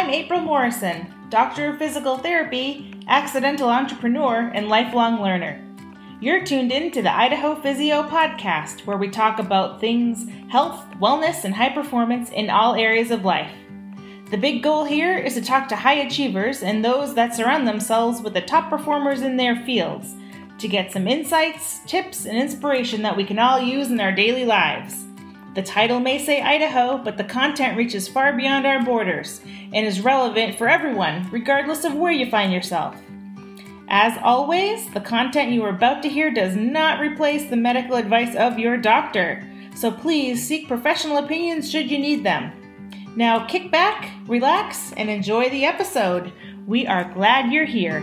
I'm April Morrison, Doctor of Physical Therapy, accidental entrepreneur, and lifelong learner. You're tuned in to the Idaho Physio Podcast, where we talk about things health, wellness, and high performance in all areas of life. The big goal here is to talk to high achievers and those that surround themselves with the top performers in their fields to get some insights, tips, and inspiration that we can all use in our daily lives. The title may say Idaho, but the content reaches far beyond our borders and is relevant for everyone, regardless of where you find yourself. As always, the content you are about to hear does not replace the medical advice of your doctor, so please seek professional opinions should you need them. Now kick back, relax, and enjoy the episode. We are glad you're here.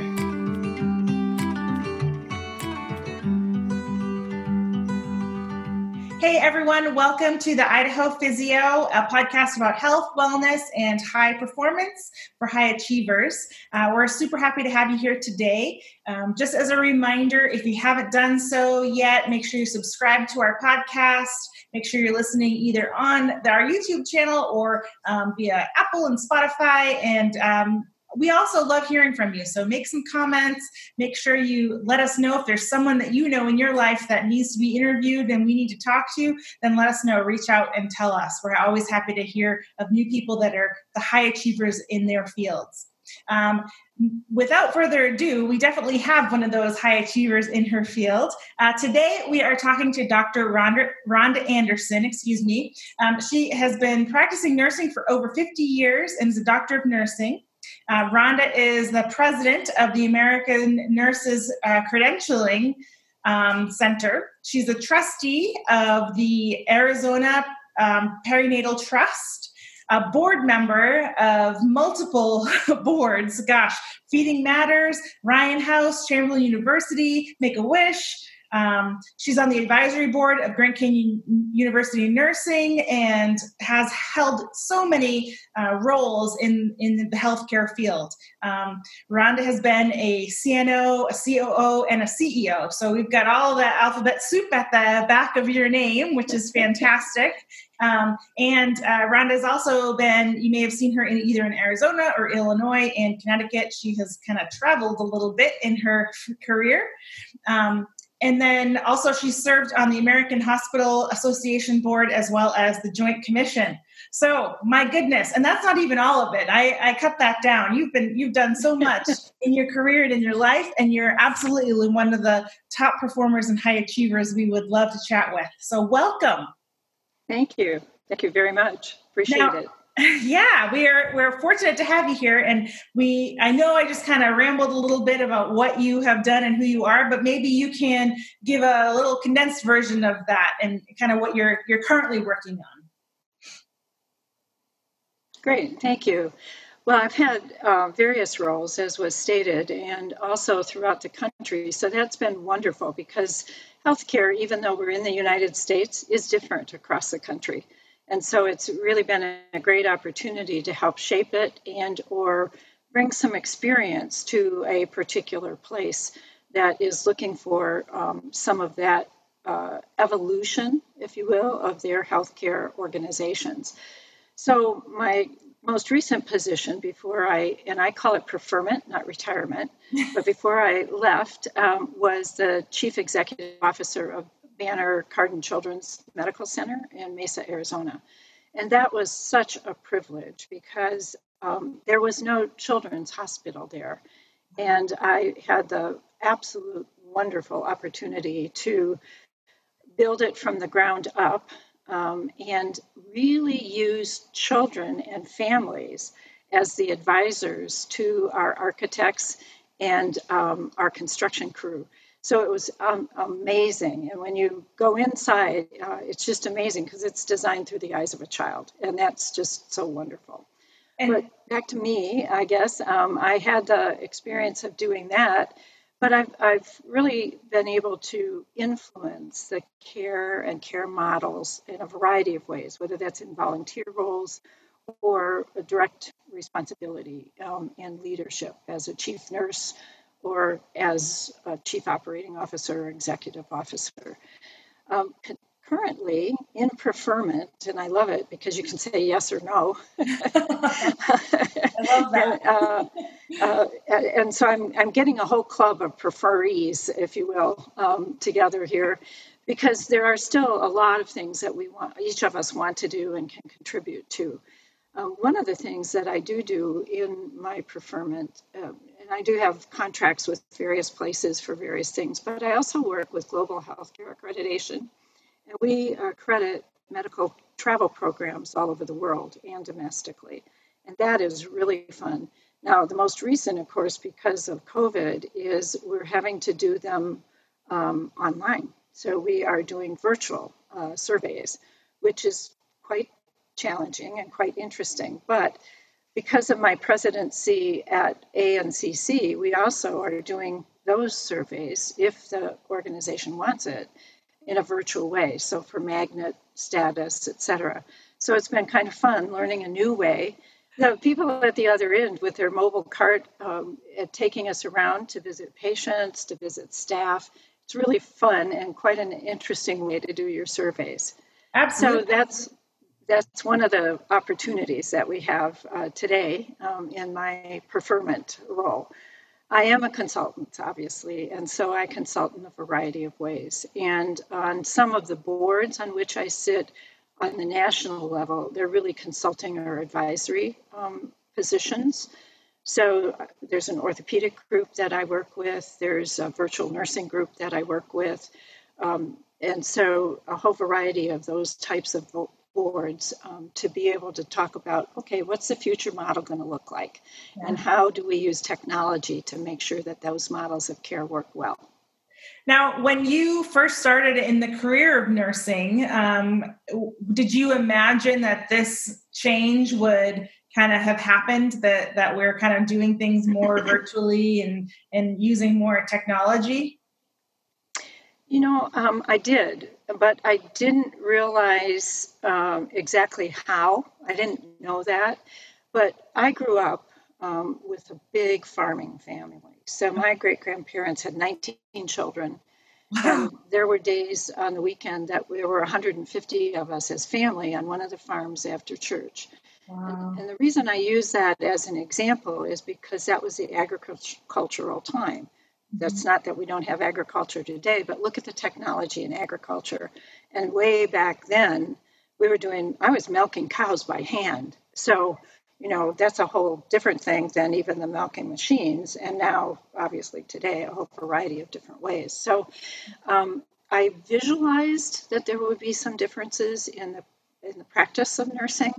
Hey everyone, welcome to the Idaho Physio, a podcast about health, wellness, and high performance for high achievers. Uh, we're super happy to have you here today. Um, just as a reminder, if you haven't done so yet, make sure you subscribe to our podcast. Make sure you're listening either on our YouTube channel or um, via Apple and Spotify. And um, we also love hearing from you. So make some comments. Make sure you let us know if there's someone that you know in your life that needs to be interviewed and we need to talk to, then let us know. Reach out and tell us. We're always happy to hear of new people that are the high achievers in their fields. Um, without further ado, we definitely have one of those high achievers in her field. Uh, today, we are talking to Dr. Rhonda, Rhonda Anderson. Excuse me. Um, she has been practicing nursing for over 50 years and is a doctor of nursing. Uh, Rhonda is the president of the American Nurses uh, Credentialing um, Center. She's a trustee of the Arizona um, Perinatal Trust a board member of multiple boards. Gosh, Feeding Matters, Ryan House, Chamberlain University, Make a Wish. Um, she's on the advisory board of Grand Canyon University Nursing and has held so many uh, roles in, in the healthcare field. Um, Rhonda has been a CNO, a COO, and a CEO. So we've got all the alphabet soup at the back of your name, which is fantastic. Um, and uh, Rhonda has also been, you may have seen her in either in Arizona or Illinois and Connecticut. She has kind of traveled a little bit in her career. Um, and then also she served on the American Hospital Association Board as well as the Joint Commission. So my goodness, and that's not even all of it. I, I cut that down. You've been you've done so much in your career and in your life, and you're absolutely one of the top performers and high achievers we would love to chat with. So welcome. Thank you. Thank you very much. Appreciate now, it. Yeah, we are we're fortunate to have you here and we I know I just kind of rambled a little bit about what you have done and who you are, but maybe you can give a little condensed version of that and kind of what you're you're currently working on. Great, thank you. Well, I've had uh, various roles, as was stated, and also throughout the country. So that's been wonderful because healthcare, even though we're in the United States, is different across the country. And so it's really been a great opportunity to help shape it and or bring some experience to a particular place that is looking for um, some of that uh, evolution, if you will, of their healthcare organizations. So my most recent position before I, and I call it preferment, not retirement, but before I left, um, was the chief executive officer of Banner Cardon Children's Medical Center in Mesa, Arizona. And that was such a privilege because um, there was no children's hospital there. And I had the absolute wonderful opportunity to build it from the ground up um, and really use children and families as the advisors to our architects and um, our construction crew. So it was um, amazing. And when you go inside, uh, it's just amazing because it's designed through the eyes of a child. And that's just so wonderful. And but back to me, I guess, um, I had the experience of doing that but I've, I've really been able to influence the care and care models in a variety of ways, whether that's in volunteer roles or a direct responsibility um, and leadership as a chief nurse or as a chief operating officer or executive officer. Um, currently in preferment, and I love it because you can say yes or no. I love that. uh, uh, and so I'm, I'm getting a whole club of preferees, if you will, um, together here, because there are still a lot of things that we want, each of us want to do and can contribute to. Um, one of the things that I do do in my preferment, uh, and I do have contracts with various places for various things, but I also work with Global Healthcare Accreditation, and we accredit medical travel programs all over the world and domestically. And that is really fun. Now, the most recent, of course, because of COVID, is we're having to do them um, online. So we are doing virtual uh, surveys, which is quite challenging and quite interesting. But because of my presidency at ANCC, we also are doing those surveys if the organization wants it in a virtual way. So for magnet status, et cetera. So it's been kind of fun learning a new way. The people at the other end with their mobile cart um, taking us around to visit patients, to visit staff. It's really fun and quite an interesting way to do your surveys. Absolutely. So that's that's one of the opportunities that we have uh, today um, in my preferment role. I am a consultant, obviously, and so I consult in a variety of ways. And on some of the boards on which I sit on the national level, they're really consulting or advisory um, positions. So uh, there's an orthopedic group that I work with, there's a virtual nursing group that I work with. Um, and so a whole variety of those types of boards um, to be able to talk about okay, what's the future model going to look like? Yeah. And how do we use technology to make sure that those models of care work well? Now, when you first started in the career of nursing, um, did you imagine that this change would kind of have happened? That that we're kind of doing things more virtually and and using more technology? You know, um, I did, but I didn't realize um, exactly how. I didn't know that. But I grew up um, with a big farming family. So my great grandparents had 19 children. Wow. There were days on the weekend that there were 150 of us as family on one of the farms after church. Wow. And, and the reason I use that as an example is because that was the agricultural time. That's not that we don't have agriculture today, but look at the technology in agriculture. And way back then, we were doing, I was milking cows by hand. So, you know, that's a whole different thing than even the milking machines. And now, obviously, today, a whole variety of different ways. So, um, I visualized that there would be some differences in the in the practice of nursing.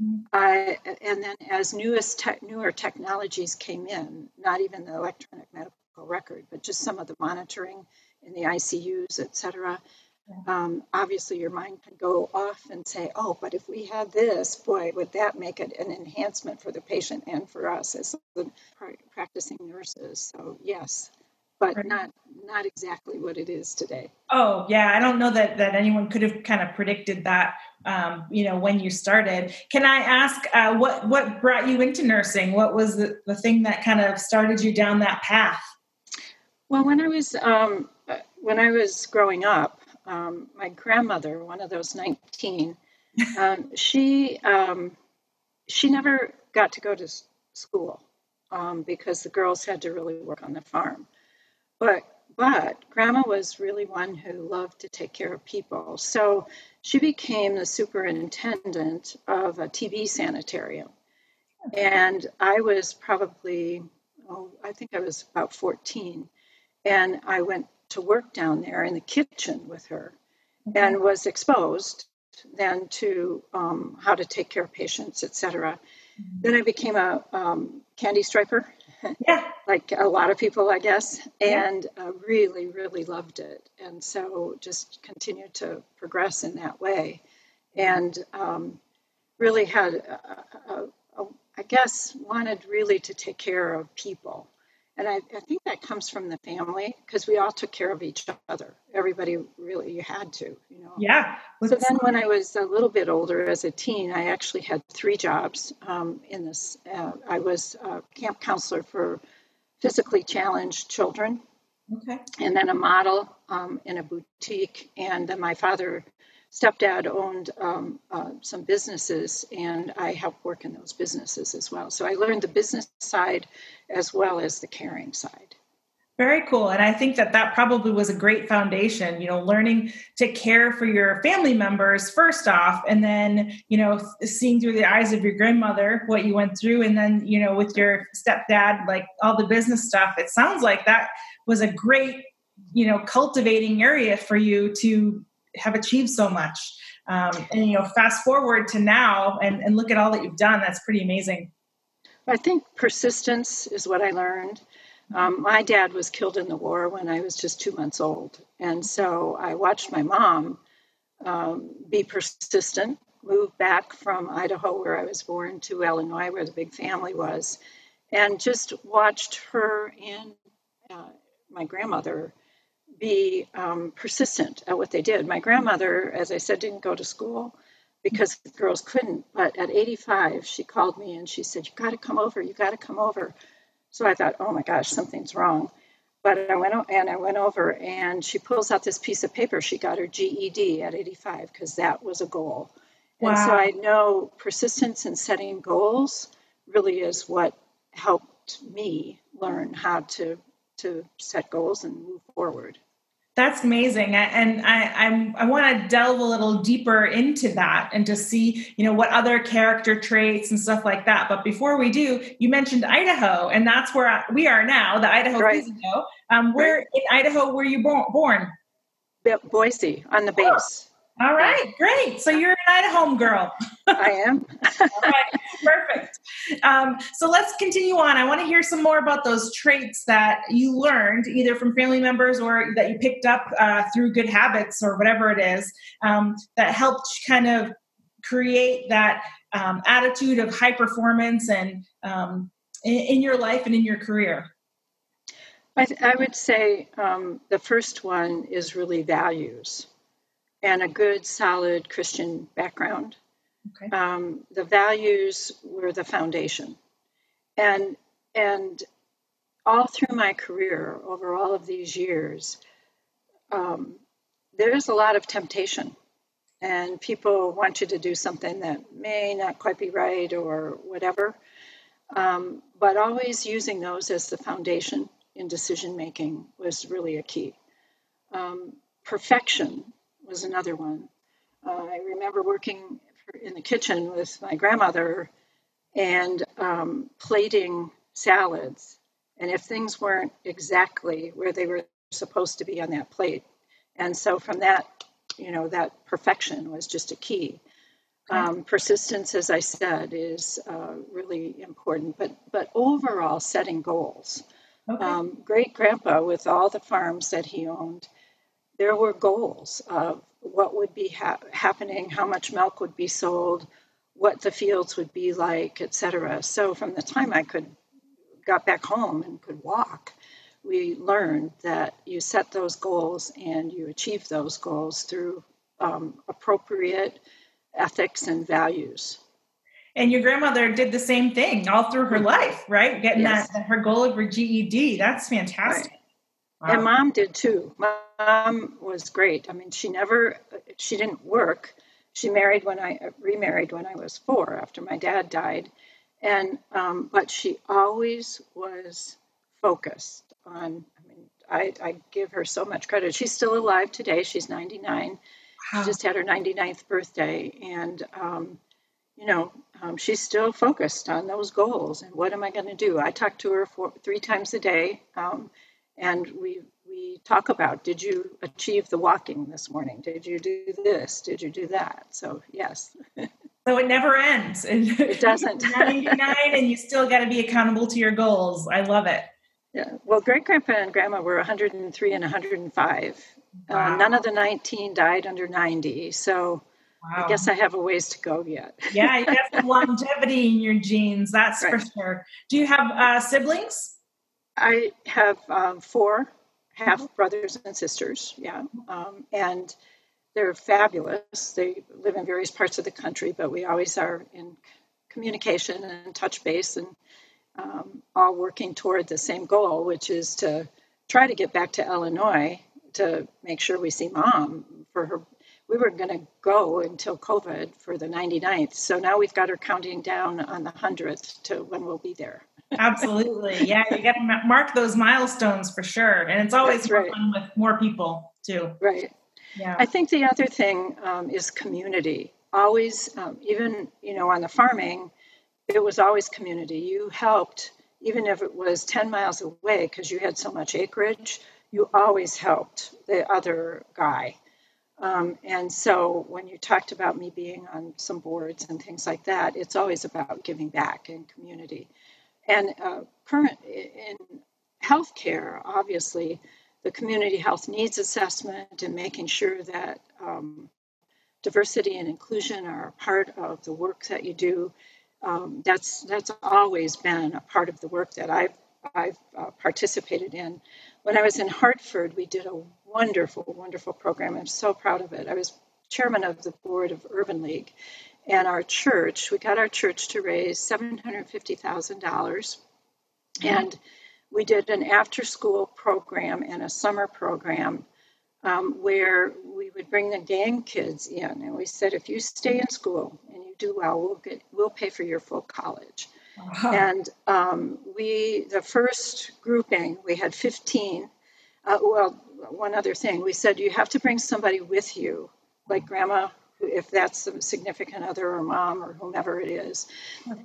Mm-hmm. I, and then as newest te- newer technologies came in, not even the electronic medical record, but just some of the monitoring in the ICUs, et cetera. Um, obviously, your mind can go off and say, oh, but if we had this, boy, would that make it an enhancement for the patient and for us as the practicing nurses. So, yes, but right. not not exactly what it is today. Oh, yeah, I don't know that that anyone could have kind of predicted that. Um, you know, when you started. Can I ask uh, what what brought you into nursing? What was the, the thing that kind of started you down that path? Well, when I was um, when I was growing up, um, my grandmother, one of those nineteen, um, she um, she never got to go to school um, because the girls had to really work on the farm. But but grandma was really one who loved to take care of people, so she became the superintendent of a TB sanitarium. And I was probably, oh, I think I was about 14 and I went to work down there in the kitchen with her mm-hmm. and was exposed then to um, how to take care of patients, etc. Mm-hmm. Then I became a um, candy striper, yeah. like a lot of people, I guess, and yeah. uh, really, really loved it. And so just continued to progress in that way, and um, really had, a, a, a, I guess, wanted really to take care of people and I, I think that comes from the family because we all took care of each other. Everybody really, you had to, you know. Yeah. So then, when I was a little bit older, as a teen, I actually had three jobs um, in this. Uh, I was a camp counselor for physically challenged children Okay. And then a model um, in a boutique. And then my father, stepdad, owned um, uh, some businesses, and I helped work in those businesses as well. So I learned the business side as well as the caring side. Very cool. And I think that that probably was a great foundation, you know, learning to care for your family members first off, and then, you know, seeing through the eyes of your grandmother what you went through. And then, you know, with your stepdad, like all the business stuff, it sounds like that was a great, you know, cultivating area for you to have achieved so much. Um, and, you know, fast forward to now and, and look at all that you've done. That's pretty amazing. I think persistence is what I learned um, my dad was killed in the war when I was just two months old. And so I watched my mom um, be persistent, move back from Idaho, where I was born, to Illinois, where the big family was, and just watched her and uh, my grandmother be um, persistent at what they did. My grandmother, as I said, didn't go to school because girls couldn't. But at 85, she called me and she said, You got to come over. You got to come over. So I thought, oh my gosh, something's wrong. But I went and I went over, and she pulls out this piece of paper. She got her GED at 85 because that was a goal. Wow. And so I know persistence in setting goals really is what helped me learn how to to set goals and move forward. That's amazing, and I I'm, i want to delve a little deeper into that and to see you know what other character traits and stuff like that. But before we do, you mentioned Idaho, and that's where we are now, the Idaho right. Um, where right. in Idaho were you born? Boise on the base. All right, great. So you're an Idaho home girl. I am. All right, perfect. Um, so let's continue on. I want to hear some more about those traits that you learned, either from family members or that you picked up uh, through good habits or whatever it is, um, that helped kind of create that um, attitude of high performance and um, in, in, your life and in your career. I, th- I would say um, the first one is really values and a good, solid Christian background. Okay. Um, the values were the foundation, and and all through my career over all of these years, um, there's a lot of temptation, and people want you to do something that may not quite be right or whatever. Um, but always using those as the foundation in decision making was really a key. Um, perfection was another one. Uh, I remember working in the kitchen with my grandmother and um, plating salads. And if things weren't exactly where they were supposed to be on that plate, and so from that, you know, that perfection was just a key. Um, persistence, as I said, is uh, really important. But but overall, setting goals. Okay. Um, great grandpa, with all the farms that he owned, there were goals of what would be ha- happening, how much milk would be sold, what the fields would be like, etc. So from the time I could got back home and could walk, we learned that you set those goals and you achieve those goals through um, appropriate ethics and values. And your grandmother did the same thing all through her life, right? Getting yes. that her goal of her GED. That's fantastic. Right. Wow. And mom did too. Mom was great. I mean, she never, she didn't work. She married when I remarried when I was four after my dad died, and um, but she always was focused on. I mean, I, I give her so much credit. She's still alive today. She's 99. Wow. She just had her 99th birthday, and um, you know, um, she's still focused on those goals and what am I going to do? I talk to her for three times a day. Um, and we we talk about did you achieve the walking this morning did you do this did you do that so yes so it never ends it doesn't 99 and you still got to be accountable to your goals i love it yeah well great grandpa and grandma were 103 and 105 uh, wow. uh, none of the 19 died under 90 so Wow. I guess I have a ways to go yet. yeah, you got some longevity in your genes, that's right. for sure. Do you have uh, siblings? I have um, four half brothers and sisters, yeah, um, and they're fabulous. They live in various parts of the country, but we always are in communication and touch base, and um, all working toward the same goal, which is to try to get back to Illinois to make sure we see mom for her. We were going to go until COVID for the 99th. So now we've got her counting down on the 100th to when we'll be there. Absolutely. Yeah, you got to mark those milestones for sure. And it's always right. fun with more people too. Right. Yeah. I think the other thing um, is community. Always, um, even, you know, on the farming, it was always community. You helped, even if it was 10 miles away because you had so much acreage, you always helped the other guy. Um, and so when you talked about me being on some boards and things like that, it's always about giving back and community. And uh, current in healthcare, obviously, the community health needs assessment and making sure that um, diversity and inclusion are a part of the work that you do. Um, that's that's always been a part of the work that I've I've uh, participated in. When I was in Hartford, we did a wonderful, wonderful program. I'm so proud of it. I was chairman of the board of Urban League, and our church, we got our church to raise $750,000. Mm-hmm. And we did an after school program and a summer program um, where we would bring the gang kids in. And we said, if you stay in school and you do well, we'll, get, we'll pay for your full college. And um, we, the first grouping, we had 15. Uh, well, one other thing, we said you have to bring somebody with you, like grandma if that's a significant other or mom or whomever it is,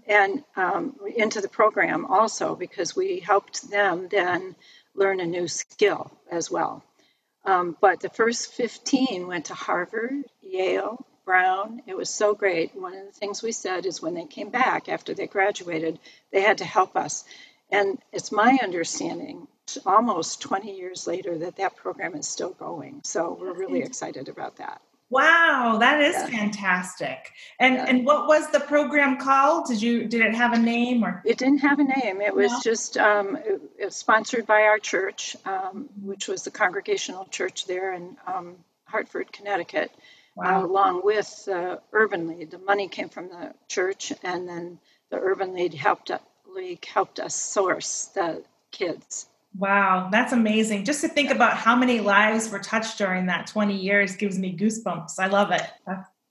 and um, into the program also because we helped them then learn a new skill as well. Um, but the first 15 went to Harvard, Yale, Brown. It was so great. One of the things we said is when they came back after they graduated, they had to help us. And it's my understanding, almost 20 years later, that that program is still going. So we're really excited about that. Wow, that is yeah. fantastic. And yeah. and what was the program called? Did you did it have a name or? It didn't have a name. It was no. just um, it, it was sponsored by our church, um, which was the Congregational Church there in um, Hartford, Connecticut, wow. uh, along with uh, Urban League. The money came from the church, and then the Urban League helped League helped us source the kids. Wow, that's amazing. Just to think about how many lives were touched during that 20 years gives me goosebumps. I love it.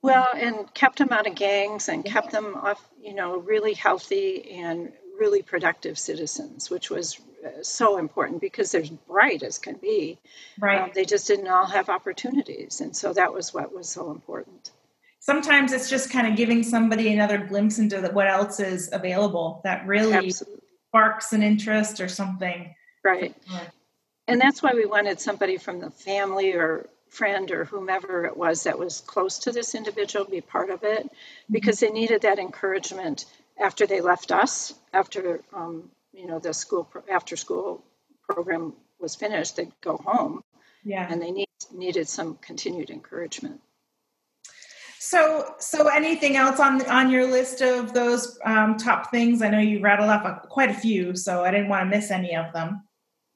Well, and kept them out of gangs and kept them off, you know, really healthy and really productive citizens, which was uh, so important because they're bright as can be. Right. Um, they just didn't all have opportunities. And so that was what was so important. Sometimes it's just kind of giving somebody another glimpse into what else is available that really Absolutely. sparks an interest or something. Right. And that's why we wanted somebody from the family or friend or whomever it was that was close to this individual be part of it mm-hmm. because they needed that encouragement after they left us after um, you know the school after school program was finished they'd go home. Yeah. And they need, needed some continued encouragement. So so anything else on on your list of those um, top things? I know you rattled off a, quite a few so i didn't want to miss any of them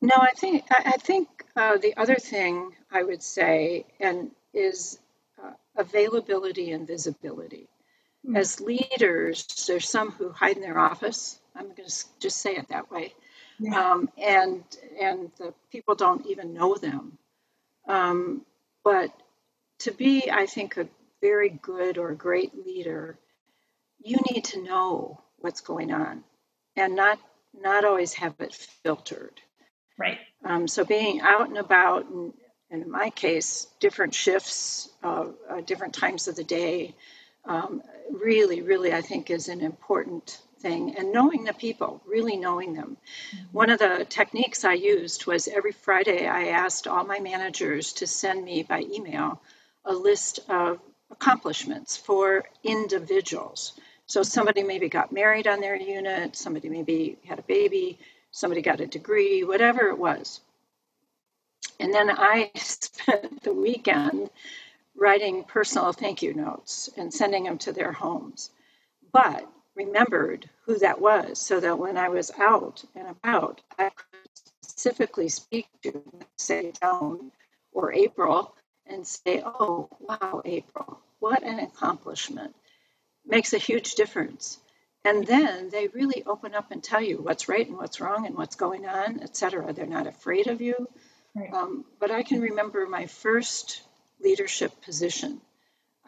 no, I think I think uh, the other thing I would say and is uh, availability and visibility. Mm-hmm. As leaders, there's some who hide in their office. I'm going to just say it that way, yeah. um, and and the people don't even know them. Um, but to be, I think, a very good or great leader, you need to know what's going on, and not not always have it filtered. Right. Um, so being out and about, and, and in my case, different shifts, uh, uh, different times of the day, um, really, really, I think is an important thing. And knowing the people, really knowing them. Mm-hmm. One of the techniques I used was every Friday I asked all my managers to send me by email a list of accomplishments for individuals. So somebody maybe got married on their unit, somebody maybe had a baby, somebody got a degree, whatever it was. And then I spent the weekend writing personal thank you notes and sending them to their homes. But remembered who that was so that when I was out and about, I could specifically speak to, say, Joan or April and say, oh, wow, April, what an accomplishment. Makes a huge difference. And then they really open up and tell you what's right and what's wrong and what's going on, et cetera. They're not afraid of you. Right. Um, but I can remember my first leadership position.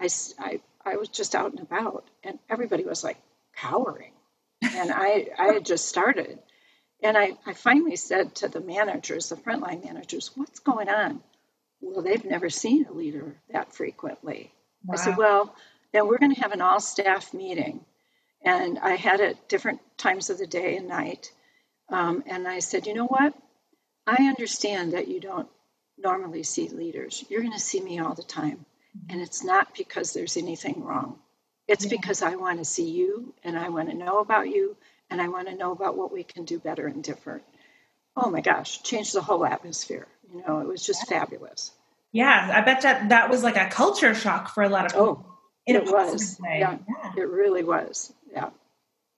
I, I, I was just out and about, and everybody was like cowering. and I, I had just started. And I, I finally said to the managers, the frontline managers, what's going on? Well, they've never seen a leader that frequently. Wow. I said, well, then we're going to have an all staff meeting. And I had it different times of the day and night. Um, and I said, you know what? I understand that you don't normally see leaders. You're going to see me all the time. And it's not because there's anything wrong. It's yeah. because I want to see you and I want to know about you and I want to know about what we can do better and different. Oh my gosh, changed the whole atmosphere. You know, it was just yeah. fabulous. Yeah, I bet that that was like a culture shock for a lot of people. Oh, it was. Yeah, yeah, it really was. Yeah.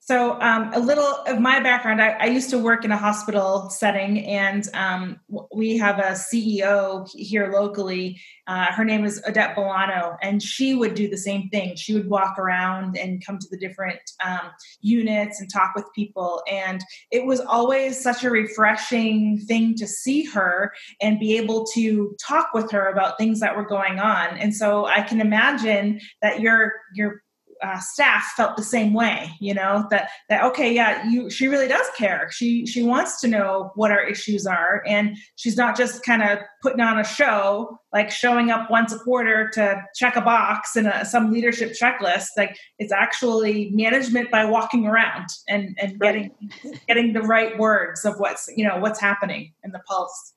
So, um, a little of my background I, I, used to work in a hospital setting, and um, we have a CEO here locally. Uh, her name is Odette Bolano, and she would do the same thing. She would walk around and come to the different um, units and talk with people. And it was always such a refreshing thing to see her and be able to talk with her about things that were going on. And so, I can imagine that your your uh, staff felt the same way you know that that okay yeah you she really does care. She she wants to know what our issues are and she's not just kind of putting on a show like showing up once a quarter to check a box in a, some leadership checklist. Like it's actually management by walking around and and getting right. getting the right words of what's you know what's happening in the pulse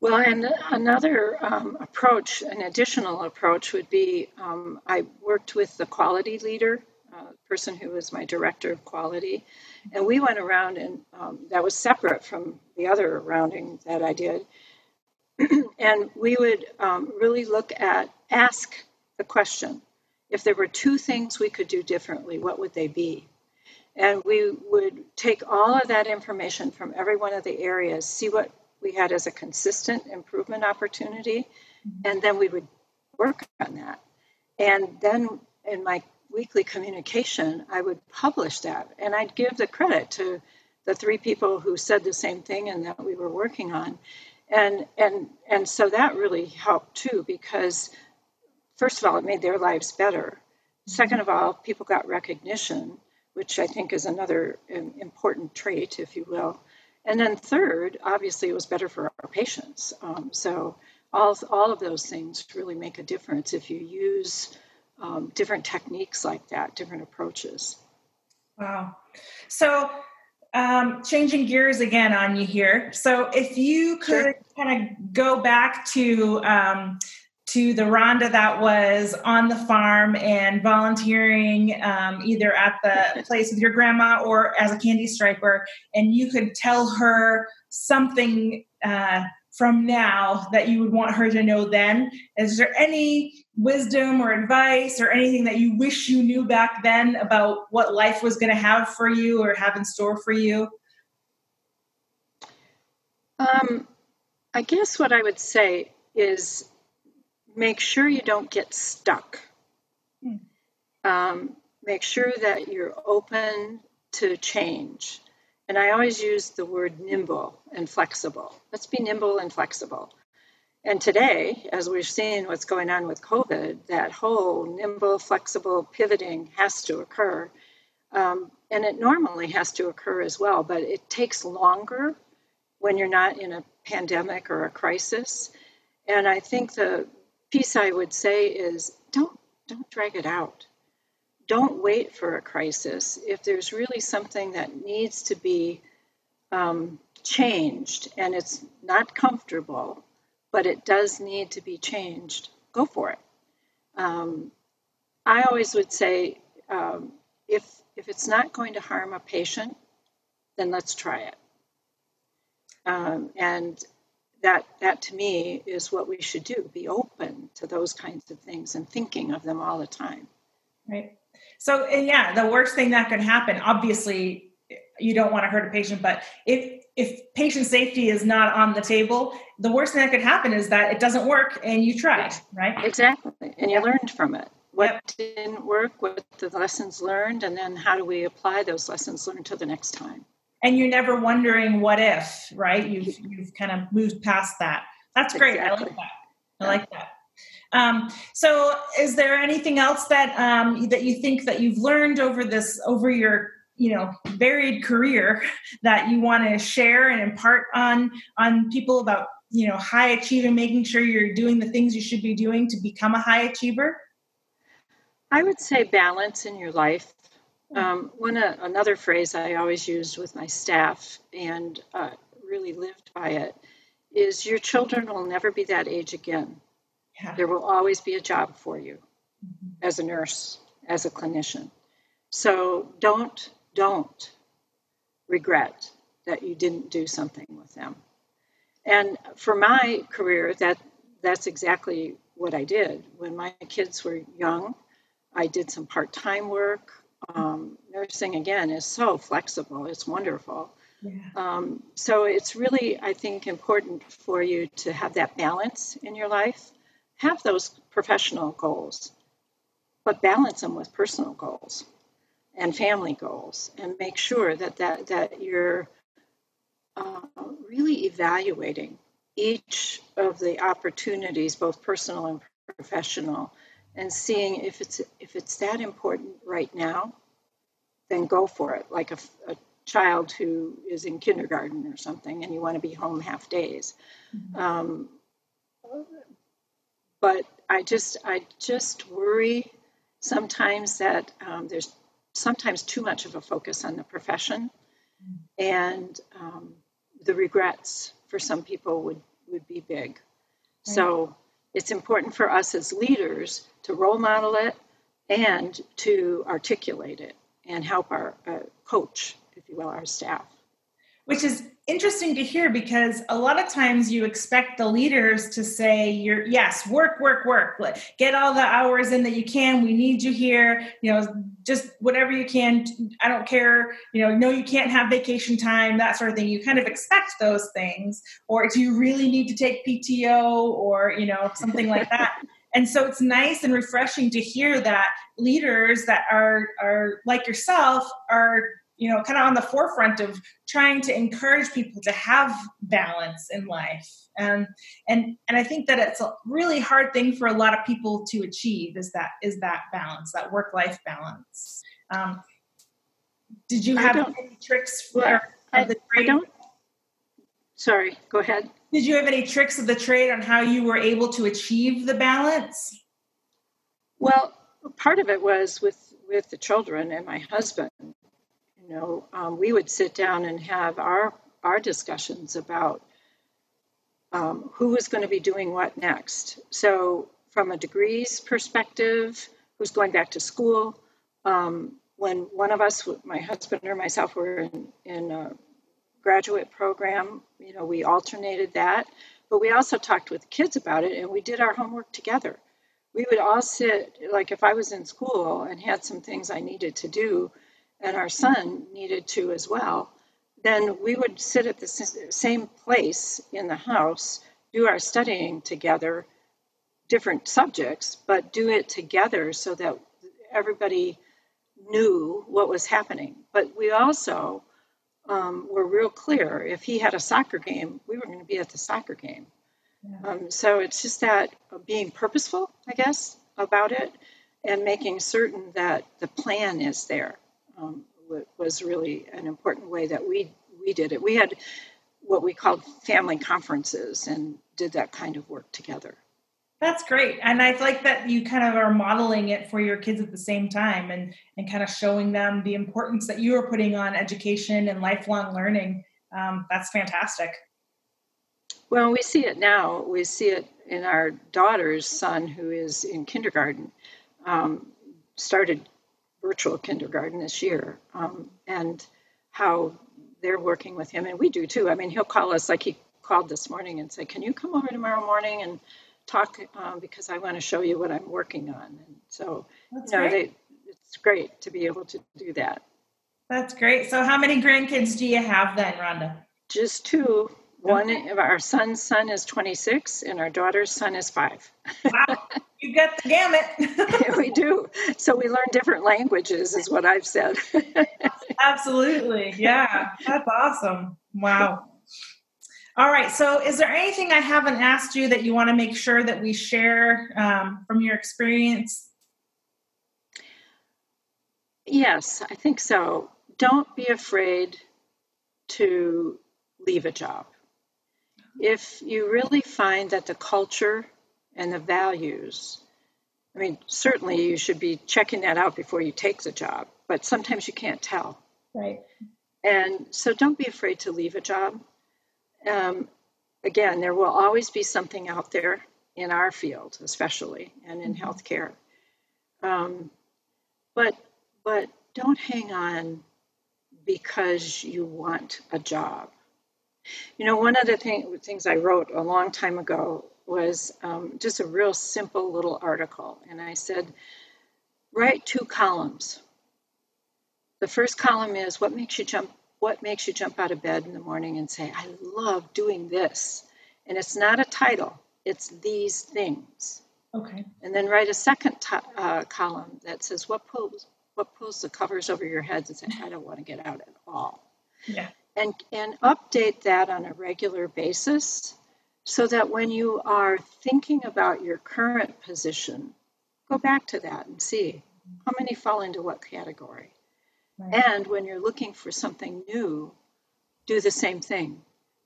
well, and another um, approach, an additional approach, would be um, I worked with the quality leader, uh, person who was my director of quality, and we went around, and um, that was separate from the other rounding that I did. and we would um, really look at, ask the question if there were two things we could do differently, what would they be? And we would take all of that information from every one of the areas, see what we had as a consistent improvement opportunity, and then we would work on that. And then in my weekly communication, I would publish that, and I'd give the credit to the three people who said the same thing and that we were working on. And and and so that really helped too because first of all it made their lives better. Second of all, people got recognition, which I think is another important trait, if you will. And then third, obviously, it was better for our patients. Um, so all, all of those things really make a difference if you use um, different techniques like that, different approaches. Wow. So um, changing gears again on you here. So if you could sure. kind of go back to um, to the Rhonda that was on the farm and volunteering um, either at the place with your grandma or as a candy striper, and you could tell her something uh, from now that you would want her to know then. Is there any wisdom or advice or anything that you wish you knew back then about what life was going to have for you or have in store for you? Um, I guess what I would say is make sure you don't get stuck. Hmm. Um, make sure that you're open to change. And I always use the word nimble and flexible. Let's be nimble and flexible. And today, as we're seeing what's going on with COVID, that whole nimble, flexible pivoting has to occur. Um, and it normally has to occur as well, but it takes longer when you're not in a pandemic or a crisis. And I think the, piece I would say is don't don't drag it out. Don't wait for a crisis. If there's really something that needs to be um, changed and it's not comfortable, but it does need to be changed, go for it. Um, I always would say um, if if it's not going to harm a patient, then let's try it. Um, and that that to me is what we should do be open to those kinds of things and thinking of them all the time right so yeah the worst thing that could happen obviously you don't want to hurt a patient but if if patient safety is not on the table the worst thing that could happen is that it doesn't work and you tried right exactly and you learned from it what yep. didn't work, what the lessons learned, and then how do we apply those lessons learned to the next time. And you're never wondering what if, right? You've you've kind of moved past that. That's great. Exactly. I like that. I yeah. like that. Um, so, is there anything else that um, that you think that you've learned over this over your you know varied career that you want to share and impart on on people about you know high achieving making sure you're doing the things you should be doing to become a high achiever? I would say balance in your life. Um, one uh, another phrase i always used with my staff and uh, really lived by it is your children will never be that age again yeah. there will always be a job for you mm-hmm. as a nurse as a clinician so don't don't regret that you didn't do something with them. And for my career, that that's exactly what I did. When my kids were young, I did some part-time work. Um, nursing again is so flexible; it's wonderful. Yeah. Um, so it's really, I think, important for you to have that balance in your life. Have those professional goals, but balance them with personal goals and family goals and make sure that that, that you're uh, really evaluating each of the opportunities both personal and professional and seeing if it's if it's that important right now then go for it like a, a child who is in kindergarten or something and you want to be home half days mm-hmm. um, but i just i just worry sometimes that um, there's sometimes too much of a focus on the profession, and um, the regrets for some people would, would be big. Right. So it's important for us as leaders to role model it and to articulate it and help our uh, coach, if you will, our staff. Which is interesting to hear because a lot of times you expect the leaders to say you're yes work work work. Get all the hours in that you can. We need you here. You know just whatever you can. I don't care. You know no you can't have vacation time that sort of thing. You kind of expect those things. Or do you really need to take pto or you know something like that. And so it's nice and refreshing to hear that leaders that are are like yourself are you know, kind of on the forefront of trying to encourage people to have balance in life. And and and I think that it's a really hard thing for a lot of people to achieve is that is that balance, that work life balance. Um, did you have any tricks for I, the trade? I don't. Sorry, go ahead. Did you have any tricks of the trade on how you were able to achieve the balance? Well, part of it was with with the children and my husband you know, um, we would sit down and have our our discussions about um, who was going to be doing what next. So, from a degrees perspective, who's going back to school? Um, when one of us, my husband or myself, were in, in a graduate program, you know, we alternated that. But we also talked with kids about it, and we did our homework together. We would all sit, like if I was in school and had some things I needed to do, and our son needed to as well, then we would sit at the same place in the house, do our studying together, different subjects, but do it together so that everybody knew what was happening. But we also um, were real clear if he had a soccer game, we were going to be at the soccer game. Yeah. Um, so it's just that being purposeful, I guess, about it and making certain that the plan is there um, was really an important way that we we did it. We had what we called family conferences and did that kind of work together. That's great. And I like that you kind of are modeling it for your kids at the same time and, and kind of showing them the importance that you are putting on education and lifelong learning. Um, that's fantastic. Well, we see it now. We see it in our daughter's son, who is in kindergarten, um, started virtual kindergarten this year, um, and how they're working with him, and we do too. I mean, he'll call us like he called this morning and say, "Can you come over tomorrow morning and talk um, because I want to show you what I'm working on." And so, That's you know, they, it's great to be able to do that. That's great. So, how many grandkids do you have then, Rhonda? Just two. One of our son's son is 26, and our daughter's son is five. wow, you got the gamut. we do. So we learn different languages, is what I've said. Absolutely. Yeah, that's awesome. Wow. All right. So, is there anything I haven't asked you that you want to make sure that we share um, from your experience? Yes, I think so. Don't be afraid to leave a job. If you really find that the culture and the values, I mean, certainly you should be checking that out before you take the job, but sometimes you can't tell. Right. And so don't be afraid to leave a job. Um, again, there will always be something out there in our field, especially, and in mm-hmm. healthcare. Um, but but don't hang on because you want a job. You know, one of the thing, things I wrote a long time ago was um, just a real simple little article, and I said, write two columns. The first column is what makes you jump what makes you jump out of bed in the morning and say, I love doing this? And it's not a title, it's these things. Okay. And then write a second t- uh, column that says, what pulls, what pulls the covers over your heads and say, I don't want to get out at all. Yeah. And, and update that on a regular basis so that when you are thinking about your current position, go back to that and see how many fall into what category. Right. And when you're looking for something new, do the same thing.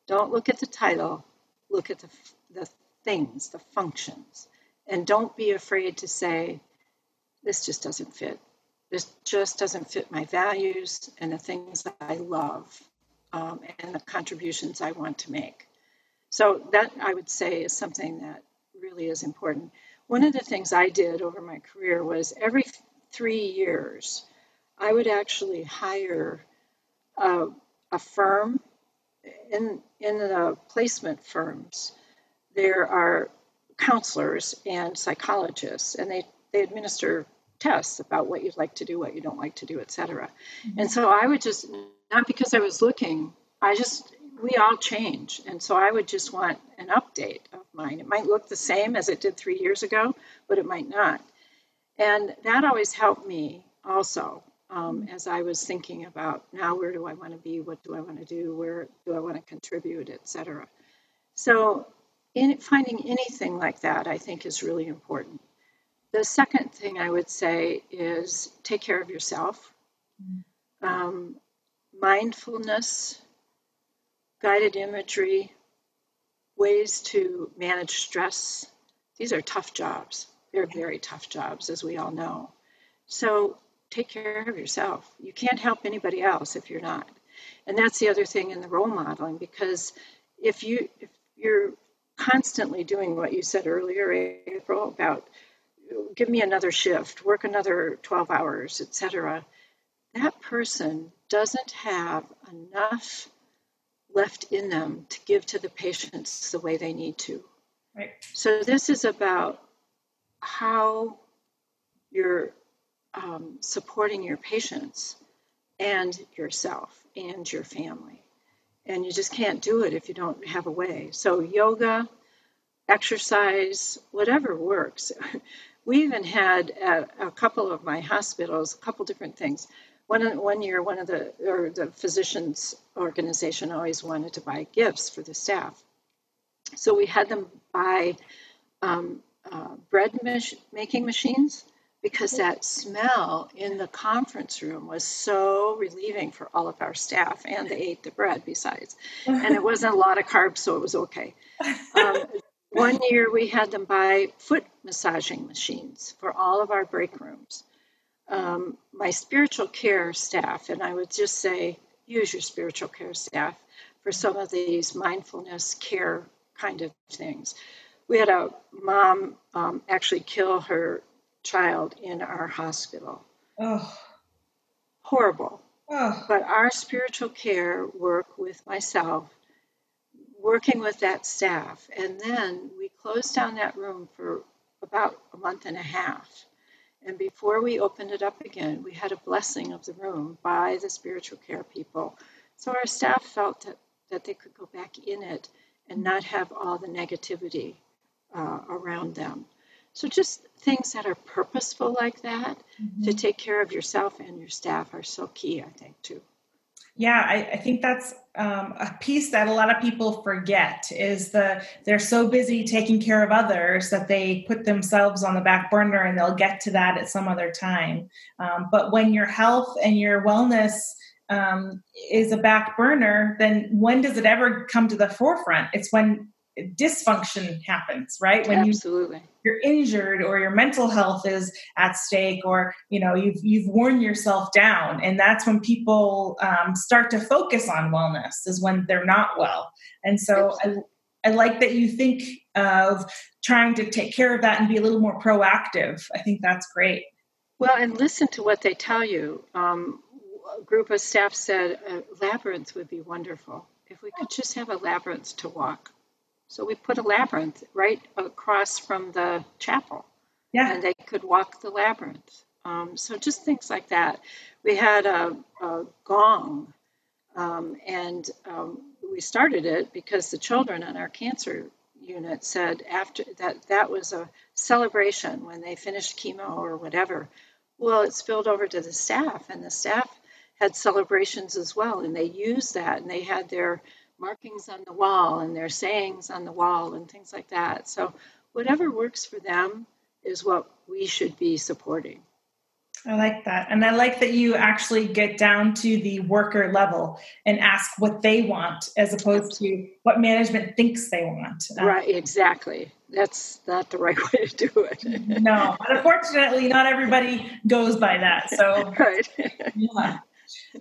Don't look at the title, look at the, the things, the functions. And don't be afraid to say, this just doesn't fit. This just doesn't fit my values and the things that I love um, and the contributions I want to make. So, that I would say is something that really is important. One of the things I did over my career was every three years, I would actually hire a, a firm in in the placement firms. There are counselors and psychologists, and they they administer tests about what you'd like to do, what you don't like to do, etc. Mm-hmm. And so I would just not because I was looking, I just we all change, and so I would just want an update of mine. It might look the same as it did three years ago, but it might not. And that always helped me also um, as I was thinking about now where do I want to be, what do I want to do, where do I want to contribute, etc. So, in finding anything like that, I think is really important. The second thing I would say is take care of yourself. Um, mindfulness, guided imagery, ways to manage stress. These are tough jobs. They're very tough jobs, as we all know. So take care of yourself. You can't help anybody else if you're not. And that's the other thing in the role modeling because if you if you're constantly doing what you said earlier, April, about give me another shift, work another 12 hours, etc., that person doesn't have enough left in them to give to the patients the way they need to. Right. So this is about how you're um, supporting your patients and yourself and your family. And you just can't do it if you don't have a way. So, yoga, exercise, whatever works. We even had at a couple of my hospitals, a couple different things. One, one year, one of the or the physicians organization always wanted to buy gifts for the staff, so we had them buy um, uh, bread mach- making machines because that smell in the conference room was so relieving for all of our staff, and they ate the bread besides. And it wasn't a lot of carbs, so it was okay. Um, one year we had them buy foot massaging machines for all of our break rooms. Um, my spiritual care staff, and I would just say, use your spiritual care staff for some of these mindfulness care kind of things. We had a mom um, actually kill her child in our hospital. Oh. Horrible. Oh. But our spiritual care work with myself, working with that staff, and then we closed down that room for about a month and a half. And before we opened it up again, we had a blessing of the room by the spiritual care people. So our staff felt that that they could go back in it and not have all the negativity uh, around them. So, just things that are purposeful like that mm-hmm. to take care of yourself and your staff are so key, I think, too. Yeah, I, I think that's um, a piece that a lot of people forget is the they're so busy taking care of others that they put themselves on the back burner and they'll get to that at some other time. Um, but when your health and your wellness um, is a back burner, then when does it ever come to the forefront? It's when dysfunction happens right? When Absolutely. you you're injured or your mental health is at stake or you know you've you've worn yourself down. And that's when people um, start to focus on wellness is when they're not well. And so I, I like that you think of trying to take care of that and be a little more proactive. I think that's great. Well and listen to what they tell you. Um, a group of staff said a labyrinth would be wonderful. If we could just have a labyrinth to walk so we put a labyrinth right across from the chapel. Yeah. And they could walk the labyrinth. Um, so just things like that. We had a, a gong, um, and um, we started it because the children on our cancer unit said after that that was a celebration when they finished chemo or whatever. Well, it spilled over to the staff, and the staff had celebrations as well, and they used that, and they had their markings on the wall and their sayings on the wall and things like that. So, whatever works for them is what we should be supporting. I like that. And I like that you actually get down to the worker level and ask what they want as opposed to what management thinks they want. Uh, right, exactly. That's not the right way to do it. no, but unfortunately, not everybody goes by that. So, right. yeah.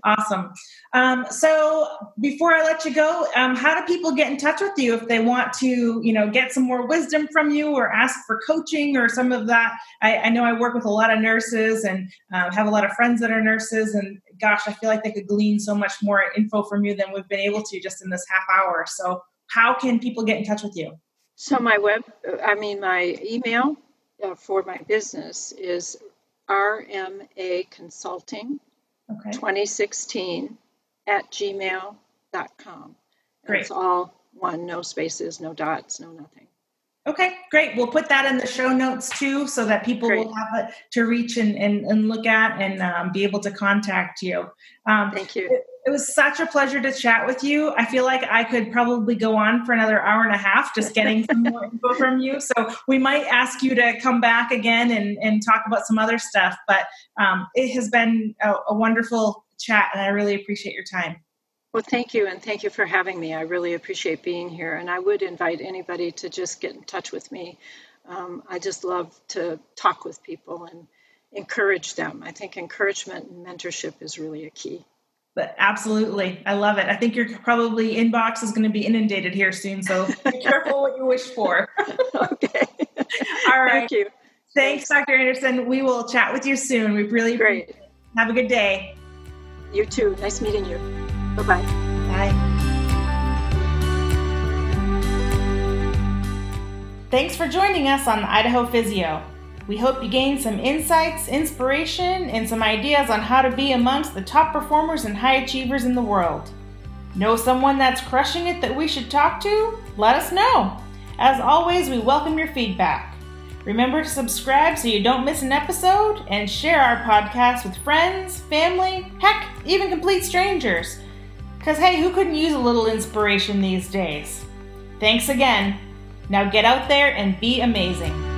Awesome. Um, so before I let you go, um, how do people get in touch with you if they want to, you know, get some more wisdom from you or ask for coaching or some of that? I, I know I work with a lot of nurses and uh, have a lot of friends that are nurses, and gosh, I feel like they could glean so much more info from you than we've been able to just in this half hour. So how can people get in touch with you? So my web, I mean, my email uh, for my business is RMA Consulting okay. 2016 at gmail.com. Great. It's all one, no spaces, no dots, no nothing. Okay, great. We'll put that in the show notes too so that people great. will have it to reach and, and, and look at and um, be able to contact you. Um, Thank you. It, it was such a pleasure to chat with you. I feel like I could probably go on for another hour and a half just getting some more info from you. So we might ask you to come back again and, and talk about some other stuff. But um, it has been a, a wonderful chat, and I really appreciate your time. Well, thank you, and thank you for having me. I really appreciate being here, and I would invite anybody to just get in touch with me. Um, I just love to talk with people and encourage them. I think encouragement and mentorship is really a key. But absolutely, I love it. I think your probably inbox is going to be inundated here soon, so be careful what you wish for. okay. All right. Thank you. Thanks, Dr. Anderson. We will chat with you soon. We really great. Have a good day. You too. Nice meeting you. Bye-bye. Bye. Thanks for joining us on the Idaho Physio. We hope you gained some insights, inspiration, and some ideas on how to be amongst the top performers and high achievers in the world. Know someone that's crushing it that we should talk to? Let us know. As always, we welcome your feedback. Remember to subscribe so you don't miss an episode and share our podcast with friends, family, heck, even complete strangers. Because hey, who couldn't use a little inspiration these days? Thanks again. Now get out there and be amazing.